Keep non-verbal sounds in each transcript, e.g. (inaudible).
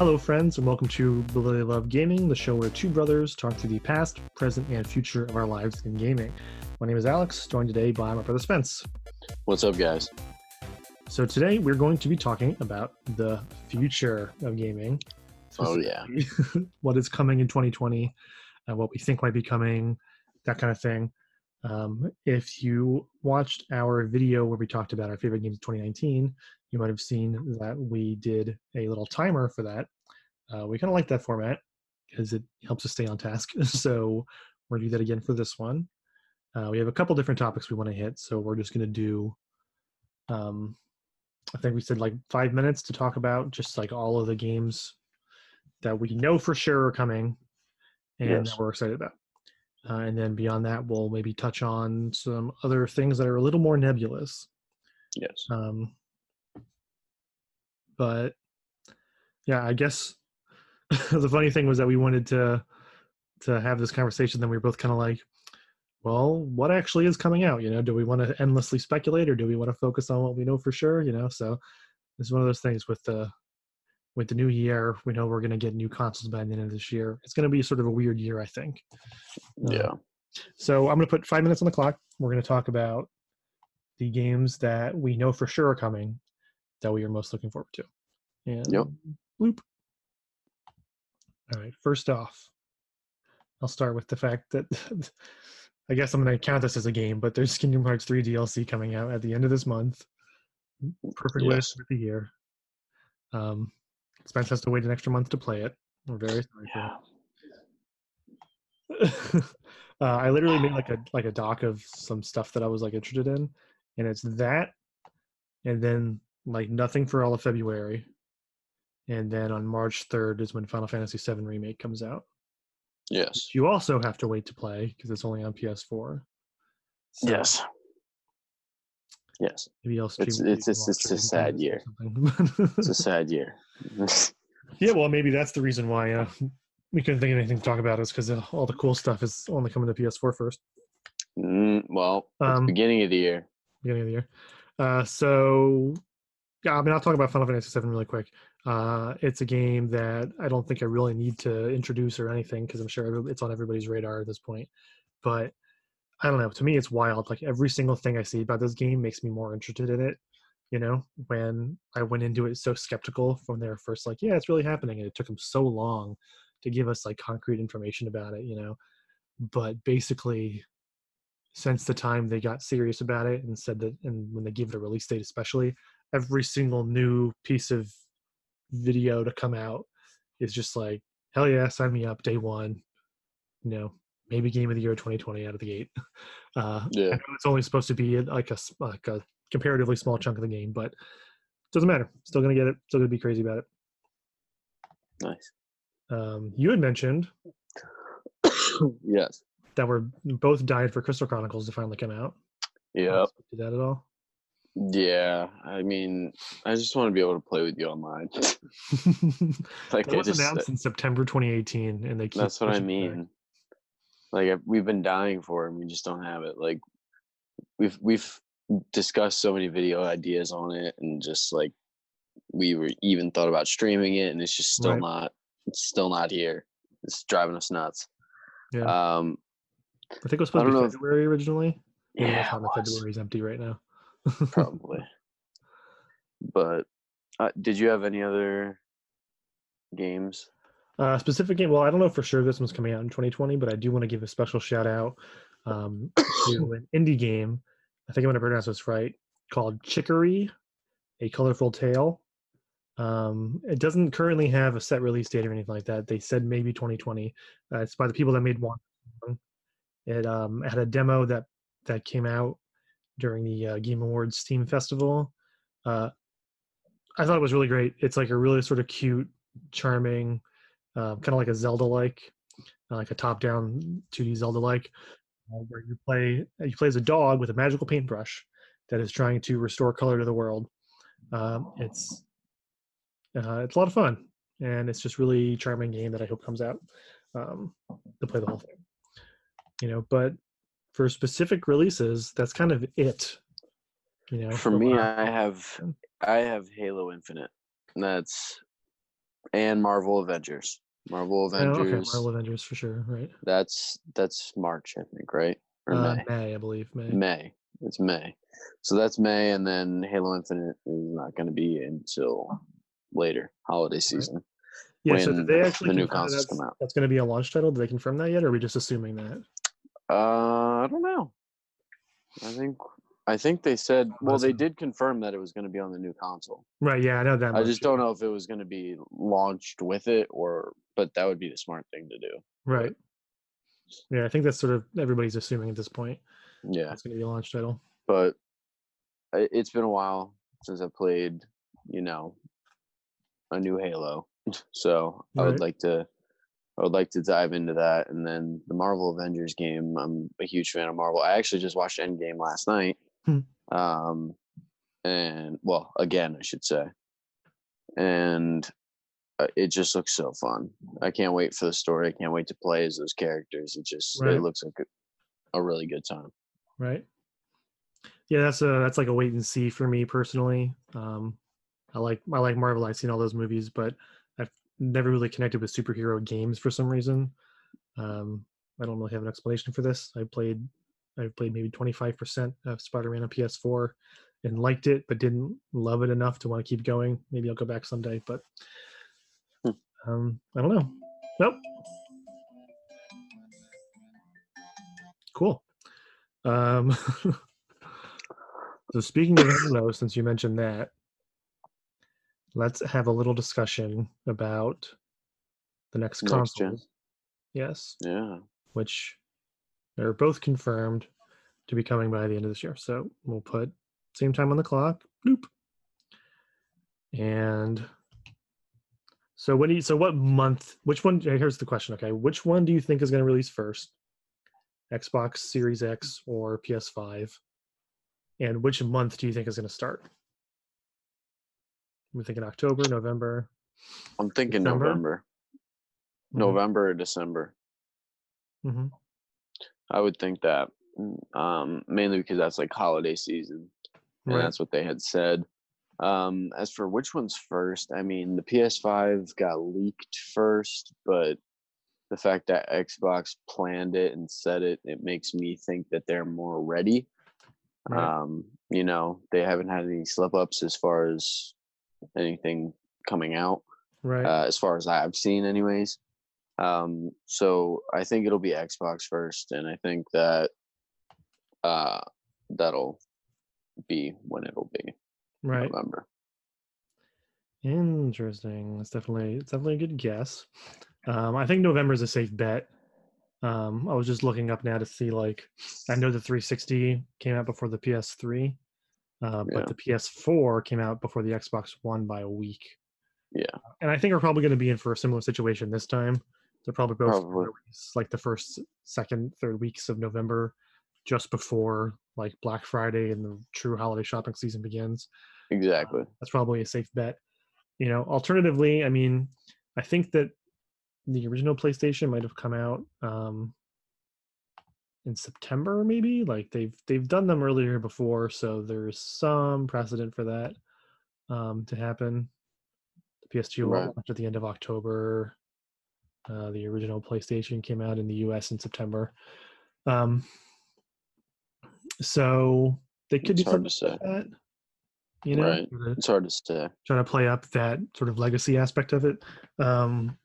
Hello, friends, and welcome to Brotherly Love Gaming, the show where two brothers talk through the past, present, and future of our lives in gaming. My name is Alex, joined today by my brother Spence. What's up, guys? So, today we're going to be talking about the future of gaming. Oh, yeah. (laughs) what is coming in 2020, uh, what we think might be coming, that kind of thing. Um, if you watched our video where we talked about our favorite games of 2019, you might have seen that we did a little timer for that. Uh, we kind of like that format because it helps us stay on task. (laughs) so we're going to do that again for this one. Uh, we have a couple different topics we want to hit. So we're just going to do, um, I think we said like five minutes to talk about just like all of the games that we know for sure are coming and Yes. that we're excited about. Uh, and then beyond that, we'll maybe touch on some other things that are a little more nebulous. Yes. Um, but yeah, I guess (laughs) the funny thing was that we wanted to to have this conversation. Then we were both kind of like, well, what actually is coming out? You know, do we want to endlessly speculate or do we want to focus on what we know for sure? You know, so it's one of those things with the with the new year. We know we're going to get new consoles by the end of this year. It's going to be sort of a weird year, I think. Uh, Yeah. so I'm going to put five minutes on the clock. We're going to talk about the games that we know for sure are coming that we are most looking forward to. And Yep. Bloop. All right. First off, I'll start with the fact that (laughs) I guess I'm going to count this as a game, but there's Kingdom Hearts 3 DLC coming out at the end of this month. Perfect way to Yes. start the year. Um, Spence has to wait an extra month to play it. We're very sorry for Yeah. (laughs) uh, I literally made like a like a doc of some stuff that I was like interested in, and it's that, and then like nothing for all of February, and then on March third is when Final Fantasy VII remake comes out. Yes. You also have to wait to play because it's only on PS4. So Yes. Yes. maybe I'll It's- stream it it's- it's- while it's a (laughs) sad year. It's a sad year. yeah, well, maybe that's the reason why uh, we couldn't think of anything to talk about is because all the cool stuff is only coming to PS4 first. Mm, well, Um, beginning of the year. beginning of the year. Uh, so, yeah, I mean, I'll talk about Final Fantasy VII really quick. Uh, it's a game that I don't think I really need to introduce or anything because I'm sure it's on everybody's radar at this point. But I don't know. To me, it's wild. Like every single thing I see about this game makes me more interested in it. You know, when I went into it so skeptical from their first, like, yeah, it's really happening, and it took them so long to give us like concrete information about it. You know, but basically since the time they got serious about it and said that and when they gave it a release date especially every single new piece of video to come out is just like hell yeah sign me up day one you know maybe game of the year 2020 out of the gate (laughs) uh Yeah. it's only supposed to be like a like a comparatively small chunk of the game but doesn't matter still gonna get it still gonna be crazy about it Nice. um you had mentioned (coughs) yes. that we're both dying for crystal chronicles to finally come out Yeah. did that at all Yeah. I mean, I just want to be able to play with you online. (laughs) (laughs) Like That I was just, announced in September 2018, and they keep that's what I mean. Like we've been dying for it, and we just don't have it. Like we've we've discussed so many video ideas on it, and just like we were even thought about streaming it, and it's just still Right. not. It's still not here. It's driving us nuts. Yeah. Um. I think it was supposed to be know if- February originally. Yeah. that's it how the was, February is empty right now. probably. (laughs) But uh, did you have any other games? Uh, specific game. Well, I don't know for sure this one's coming out in 2020, but I do want to give a special shout out um, (coughs) to an indie game. I think I'm going to pronounce this right. Called Chicory, a colorful tale. Um, it doesn't currently have a set release date or anything like that. They said maybe 2020. Uh, it's by the people that made one. It um, had a demo that that came out during the uh, Game Awards Steam Festival. Uh, I thought it was really great. It's like a really sort of cute, charming, uh, kind of like a Zelda-like, uh, like a top-down 2D Zelda-like, uh, where you play you play as a dog with a magical paintbrush that is trying to restore color to the world. Um, it's uh, it's a lot of fun, and it's just really charming game that I hope comes out um, to play the whole thing. You know, but for specific releases, that's kind of it. You know, For a me. I have I have Halo Infinite. And That's and Marvel Avengers. Marvel Oh, okay, Avengers. Marvel Avengers for sure, right? That's that's March, I think, right? Or Uh, May. May, I believe. May. May. It's May. So that's May, and then Halo Infinite is not going to be until later holiday season. Yeah, so did they actually the new consoles that's, come out. that's going to be a launch title? Did they confirm that yet, or are we just assuming that? Uh, I don't know. I think I think they said. Well, they did confirm that it was going to be on the new console. Right. Yeah, I know that. I much, just don't know if it was going to be launched with it or. But that would be the smart thing to do. Right. Yeah, I think that's sort of everybody's assuming at this point. Yeah, It's going to be a launch title. but it's been a while since I played. You know, a new Halo. (laughs) So I would like to. I would like to dive into that, and then the Marvel Avengers game. I'm a huge fan of Marvel. I actually just watched Endgame last night. Hmm. Um, and well, again, I should say, and uh, it just looks so fun. I can't wait for the story. I can't wait to play as those characters. It just Right. it looks like a, a really good time. Right. Yeah, that's a that's like a wait and see for me personally. Um, I like I like Marvel. I've seen all those movies, but I've never really connected with superhero games for some reason. Um, I don't really have an explanation for this. I played I played maybe 25% of Spider-Man on PS4 and liked it, but didn't love it enough to want to keep going. Maybe I'll go back someday, but Hmm. um, I don't know. Nope. Cool. Um, (laughs) so speaking of Halo, since you mentioned that, let's have a little discussion about the next Next gen. Yes, Yeah. which they're both confirmed to be coming by the end of this year. So we'll put same time on the clock. Bloop. And so what do you so what month which one here's the question, okay. Which one do you think is going to release first? Xbox Series X or PS5? And which month do you think is going to start? We're thinking October, November. I'm thinking December? November, Mhm, November or December. mhm. I would think that, mm, um, mainly because that's like holiday season, and Right. that's what they had said. Um, as for which one's first, I mean, the PS5 got leaked first, but the fact that Xbox planned it and said it, it makes me think that they're more ready. Right. Um, you know, they haven't had any slip ups as far as anything coming out. right. uh, as far as I've seen, anyways. Um, so I think it'll be Xbox first, and I think that uh, that'll be when it'll be right. November. Interesting. It's definitely it's definitely a good guess. Um, I think November is a safe bet. Um, I was just looking up now to see like I know the 360 came out before the PS3, uh, Yeah. but the PS4 came out before the Xbox One by a week. Yeah. And I think we're probably going to be in for a similar situation this time. They're probably both Probably. like the first, second, third weeks of November, just before like Black Friday and the true holiday shopping season begins. Exactly. That's probably a safe bet. You know, alternatively, I mean, I think that the original PlayStation might have come out um, in September, maybe. Like they've they've done them earlier before, so there's some precedent for that um, to happen. The PS2 Right. launched at the end of October. Uh, the original PlayStation came out in the U.S. in September. Um, so they could It's do hard to like that. You know, Right. It's hard to say. trying to play up that sort of legacy aspect of it. Um,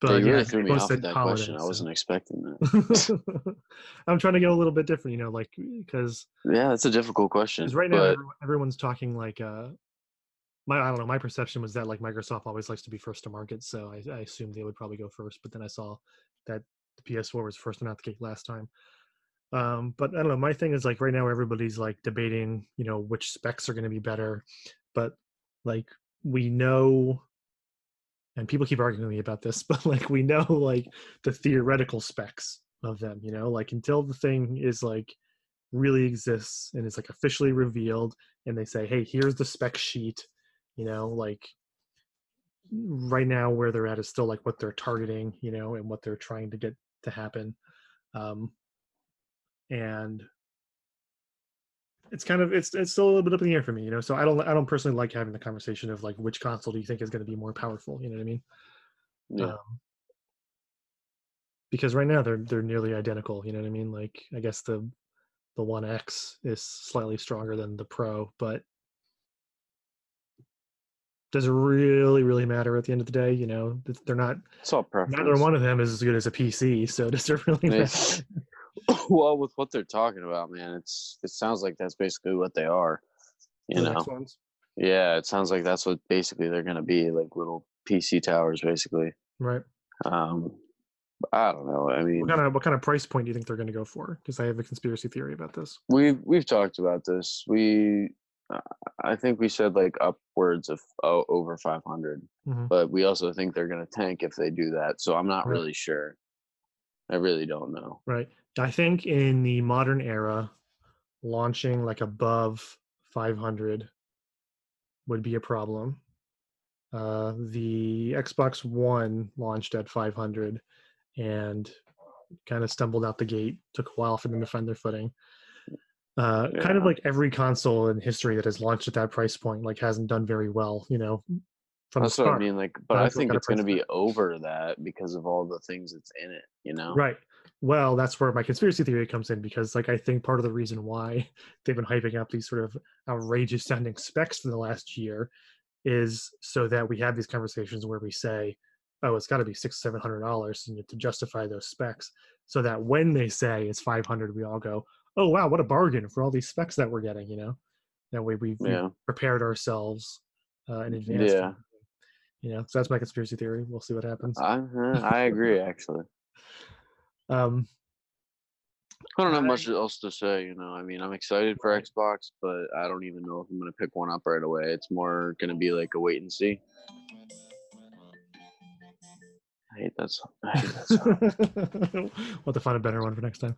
but yeah, really threw me off with that holiday, question. I wasn't expecting that. (laughs) I'm trying to go a little bit different, you know, like because yeah, that's a difficult question. right now everyone's talking like uh, my I don't know. My perception was that like Microsoft always likes to be first to market, so I, I assumed they would probably go first. But then I saw that the PS4 was first and out the gate last time. Um, but I don't know. My thing is like right now everybody's like debating, you know, which specs are going to be better, but like we know, and people keep arguing with me about this, (laughs) but like we know like the theoretical specs of them, you know, like until the thing is like really exists and it's like officially revealed, and they say, hey, here's the spec sheet, you know, like right now where they're at is still like what they're targeting, you know, and what they're trying to get to happen. Um, and it's kind of it's it's still a little bit up in the air for me, you know. So I don't I don't personally like having the conversation of like which console do you think is going to be more powerful, you know what I mean? Yeah. Um, because right now they're they're nearly identical, you know what I mean? Like I guess the the One X is slightly stronger than the Pro, but does it really really matter at the end of the day? You know, they're not. It's all preference. Neither one of them is as good as a PC, so does it really matter? (laughs) Well, with what they're talking about, man, it's it sounds like that's basically what they are. You The know, yeah, it sounds like that's what basically they're gonna be, like little PC towers, basically. right? Um, I don't know. I mean, What kind of what kind of price point do you think they're going to go for? Because I have a conspiracy theory about this. we've we've talked about this. We, I think we said like upwards of oh, over 500, Mhm. but we also think they're gonna tank if they do that. So I'm not Right. really sure. I really don't know. Right. I think in the modern era, launching like above 500 would be a problem. Uh, the Xbox One launched at 500 and kind of stumbled out the gate. Took a while for them to find their footing. Uh, Kind of like every console in history that has launched at that price point, like hasn't done very well. You know, from That's the what I mean. Like, but I think it's going to be over that because of all the things that's in it. You know. Right. Well, that's where my conspiracy theory comes in because, like, I think part of the reason why (laughs) they've been hyping up these sort of outrageous sounding specs for the last year is so that we have these conversations where we say, "Oh, it's got to be six, seven hundred dollars to justify those specs," so that when they say it's five hundred, we all go, "Oh, wow, what a bargain for all these specs that we're getting!" You know, that way we've, we've prepared ourselves uh, in advance. Yeah. You know, so that's my conspiracy theory. We'll see what happens. I uh, I agree. Actually, (laughs) Um, I don't have I- much else to say. You know, I mean, I'm excited for. Xbox, but I don't even know if I'm going to pick one up right away. It's more going to be like a wait and see. I hate that song. I hate that song. (laughs) we'll have to find a better one for next time.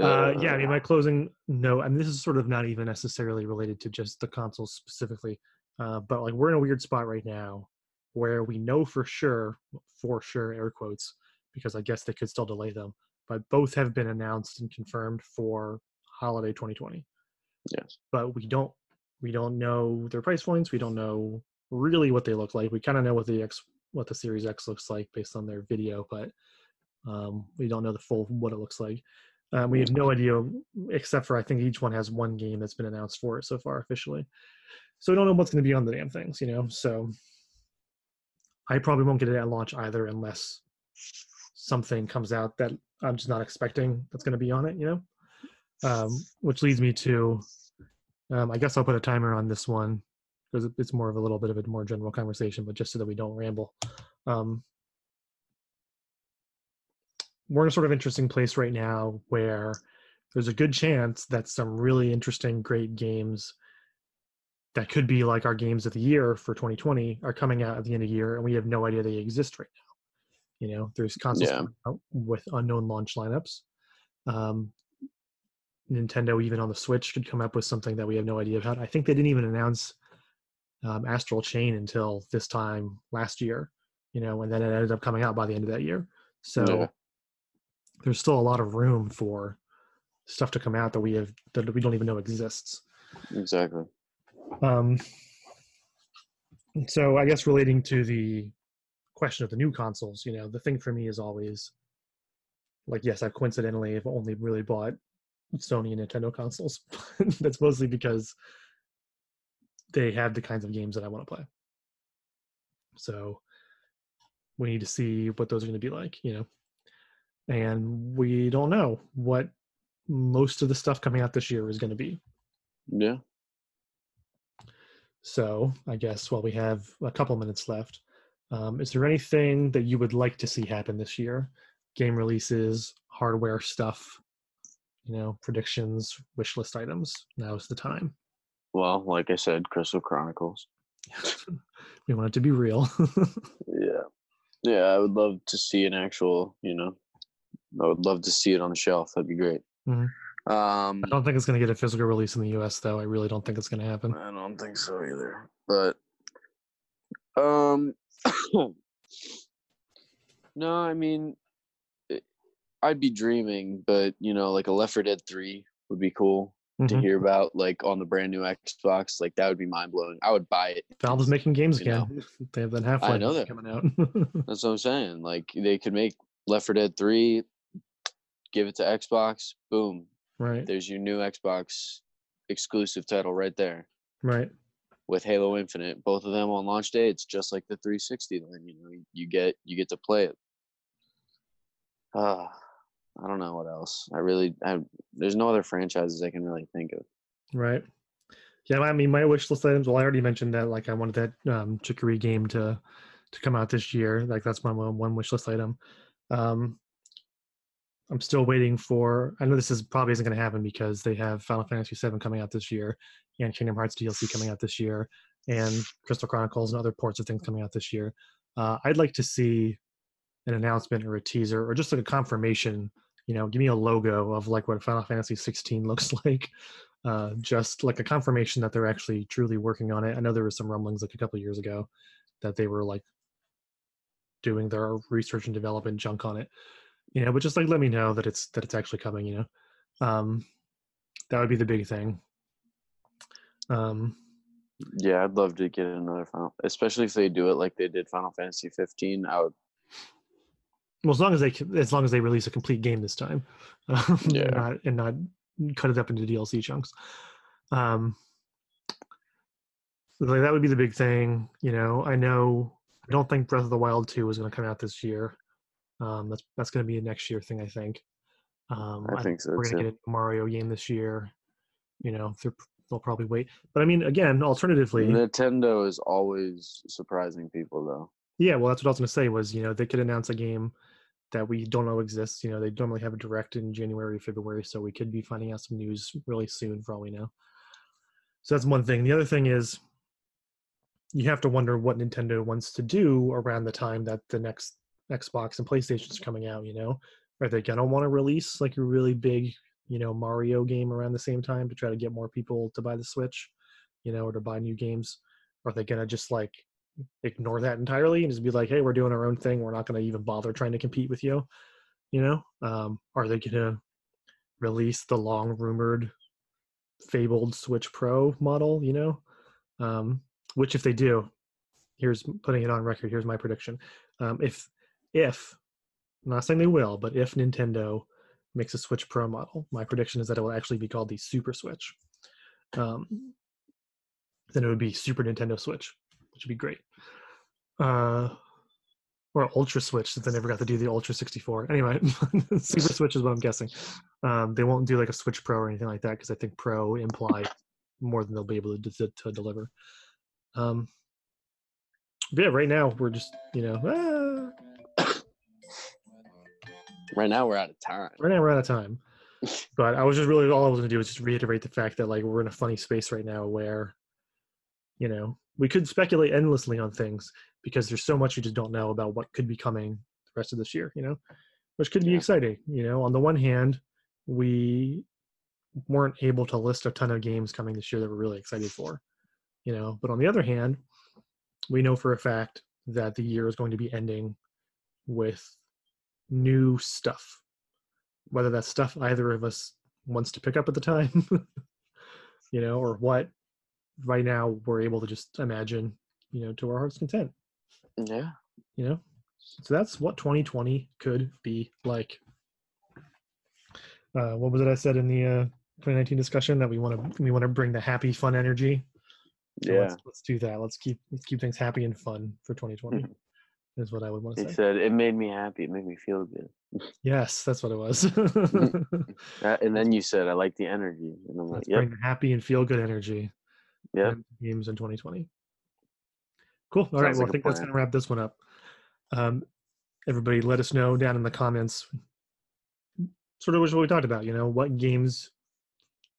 Uh, yeah, I mean, my closing note, and this is sort of not even necessarily related to just the consoles specifically, uh, but like we're in a weird spot right now where we know for sure, for sure, air quotes, because I guess they could still delay them, but both have been announced and confirmed for holiday 2020. yes. But we don't, we don't know their price points. We don't know really what they look like. We kind of know what the X, what the Series X looks like based on their video, but um, we don't know the full what it looks like. Um, we have no idea, except for I think each one has one game that's been announced for it so far officially. So we don't know what's going to be on the damn things, you know. So I probably won't get it at launch either, unless something comes out that I'm just not expecting that's going to be on it, you know. Um, which leads me to, um, I guess I'll put a timer on this one because it's more of a little bit of a more general conversation, but just so that we don't ramble. Um, we're in a sort of interesting place right now where there's a good chance that some really interesting, great games that could be like our games of the year for 2020 are coming out at the end of the year, and we have no idea they exist right now. You know, there's consoles Yeah. out with unknown launch lineups. Um, Nintendo, even on the Switch, could come up with something that we have no idea about. I think they didn't even announce um, Astral Chain until this time last year. You know, and then it ended up coming out by the end of that year. So Yeah. There's still a lot of room for stuff to come out that we have that we don't even know exists. Exactly. Um, so I guess relating to the question of the new consoles, you know, the thing for me is always like, yes, I coincidentally have only really bought Sony and Nintendo consoles. (laughs) That's mostly because they have the kinds of games that I want to play. So we need to see what those are going to be like, you know. And we don't know what most of the stuff coming out this year is going to be. Yeah. So I guess while we have a couple minutes left, um, is there anything that you would like to see happen this year? Game releases, hardware stuff, you know, predictions, wish list items. Now's the time. Well, like I said, Crystal Chronicles. (laughs) we want it to be real. (laughs) Yeah. Yeah, I would love to see an actual, you know, I would love to see it on the shelf. That'd be great. Mhm. Um, I don't think it's going to get a physical release in the US, though. I really don't think it's going to happen. I don't think so either. But um (coughs) No, I mean it, I'd be dreaming, but you know, like a Left 4 Dead 3 would be cool. to Mhm. hear about like on the brand new Xbox. Like that would be mind blowing. I would buy it. Valve's making games you know. They have that Half Life coming out. (laughs) That's what I'm saying. Like they could make Left 4 Dead 3, give it to Xbox, boom. right, There's your new Xbox exclusive title right there. right. with Halo Infinite. Both of them on launch day, it's just like the 360. Then you know you get you get to play it. Uh, I don't know what else. I really, I, there's no other franchises I can really think of. Right. Yeah, I mean, my wish list items. Well, I already mentioned that. Like, I wanted that um, Chicory game to to come out this year. Like, that's my one, one wish list item. Um, I'm still waiting for. I know this is probably isn't going to happen because they have Final Fantasy VII coming out this year, and Kingdom Hearts DLC coming out this year, and Crystal Chronicles and other ports of things coming out this year. Uh, I'd like to see an announcement or a teaser or just like a confirmation. You know, give me a logo of like what Final Fantasy 16 (laughs) looks like uh, just like a confirmation that they're actually truly working on it. I know there was some rumblings like a couple years ago that they were like doing their research and development junk on it, you know. But just like let me know that it's that it's actually coming, you know. Um, that would be the big thing. Um, Yeah, I'd love to get another Final, especially if they do it like they did Final Fantasy 15. I would. well, as long as they as long as they release a complete game this time, (laughs) um, Yeah. and not and not cut it up into DLC chunks. Um, like that would be the big thing. You know, I know I don't think Breath of the Wild two is going to come out this year. Um, that's that's going to be a next year thing, I think. Um, I think so we're going to get a Mario game this year. You know, they'll probably wait. But I mean, again, alternatively, Nintendo is always surprising people though. yeah. Well, that's what I was going to say. Was you know they could announce a game that we don't know exists. You know, they normally have a direct in January, February, so we could be finding out some news really soon for all we know. So that's one thing. The other thing is you have to wonder what Nintendo wants to do around the time that the next Xbox and PlayStation's coming out, you know? Are they gonna want to release like a really big, you know, Mario game around the same time to try to get more people to buy the Switch, you know, or to buy new games? Are they gonna just like ignore that entirely and just be like, hey, we're doing our own thing. We're not to even bother trying to compete with you. You know, um, are they to release the long rumored, fabled Switch Pro model? You know, um, which if they do, here's putting it on record. Here's my prediction. Um, if if I'm not saying they will, but if Nintendo makes a Switch Pro model, my prediction is that it will actually be called the Super Switch. Um, then it would be Super Nintendo Switch, which would be great. Uh, or Ultra Switch, since I never got to do the Ultra 64. Anyway, (laughs) Super Switch is what I'm guessing. Um, they won't do like a Switch Pro or anything like that because I think Pro implies more than they'll be able to, to, to deliver. Um, yeah, right now we're just you know ah, Right now we're out of time. right now we're out of time. (laughs) But I was just really all I was gonna do was just reiterate the fact that like we're in a funny space right now where, you know, we could speculate endlessly on things because there's so much you just don't know about what could be coming the rest of this year, you know, which could be Yeah. exciting. You know, on the one hand, we weren't able to list a ton of games coming this year that we're really excited for, you know, but on the other hand, we know for a fact that the year is going to be ending with new stuff. Whether that's stuff either of us wants to pick up at the time (laughs) you know or what right now we're able to just imagine you know to our heart's content. Yeah. you know? So that's what 2020 could be like. Uh what was it i said in the uh 2019 discussion that we want to we want to bring the happy fun energy? So Yeah. let's, let's do that. Let's keep let's keep things happy and fun for 2020 is what i would want to He say said it made me happy. It made me feel good. yes that's what it was (laughs) and then you said I like the energy, and I'm like, let's yep, bring the happy and feel good energy Yeah. games in 2020. Cool. All right. Sounds Well, like I think that's going to wrap this one up. Um, everybody, let us know down in the comments sort of what we talked about. You know, what games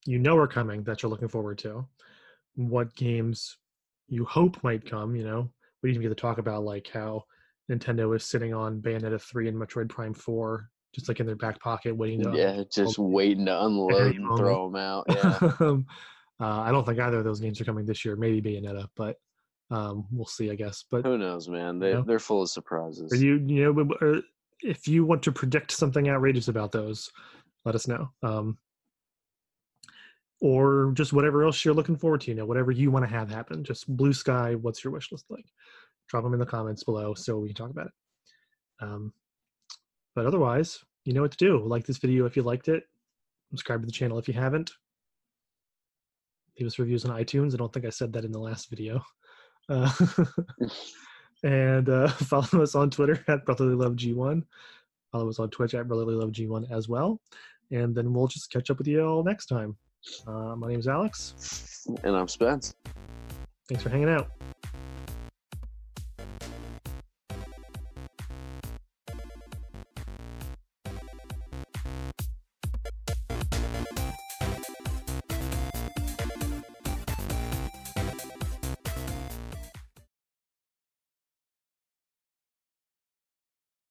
you know are coming that you're looking forward to, what games you hope might come. You know, we didn't get to talk about like how Nintendo is sitting on Bayonetta 3 and Metroid Prime 4, just like in their back pocket, waiting to. Yeah, just waiting to unload and moment. (laughs) throw them out. (laughs) Yeah. um, uh, I don't think either of those games are coming this year. Maybe Bayonetta, but um, we'll see, I guess. But Who knows, man? They know? they're full of surprises. are you, you know, uh, if you want to predict something outrageous about those, let us know. Um, or just whatever else you're looking forward to. You know, whatever you want to have happen. Just blue sky. What's your wish list like? Drop them in the comments below so we can talk about it. Um, but otherwise, you know what to do. Like this video if you liked it. Subscribe to the channel if you haven't. Leave us reviews on iTunes. I don't think I said that in the last video. (laughs) Uh, (laughs) and uh, (laughs) follow us on Twitter at Brotherly Love G1. Follow us on Twitch at Brotherly Love G1 as well. And then we'll just catch up with you all next time. Uh, my name is Alex. And I'm Spence. Thanks for hanging out.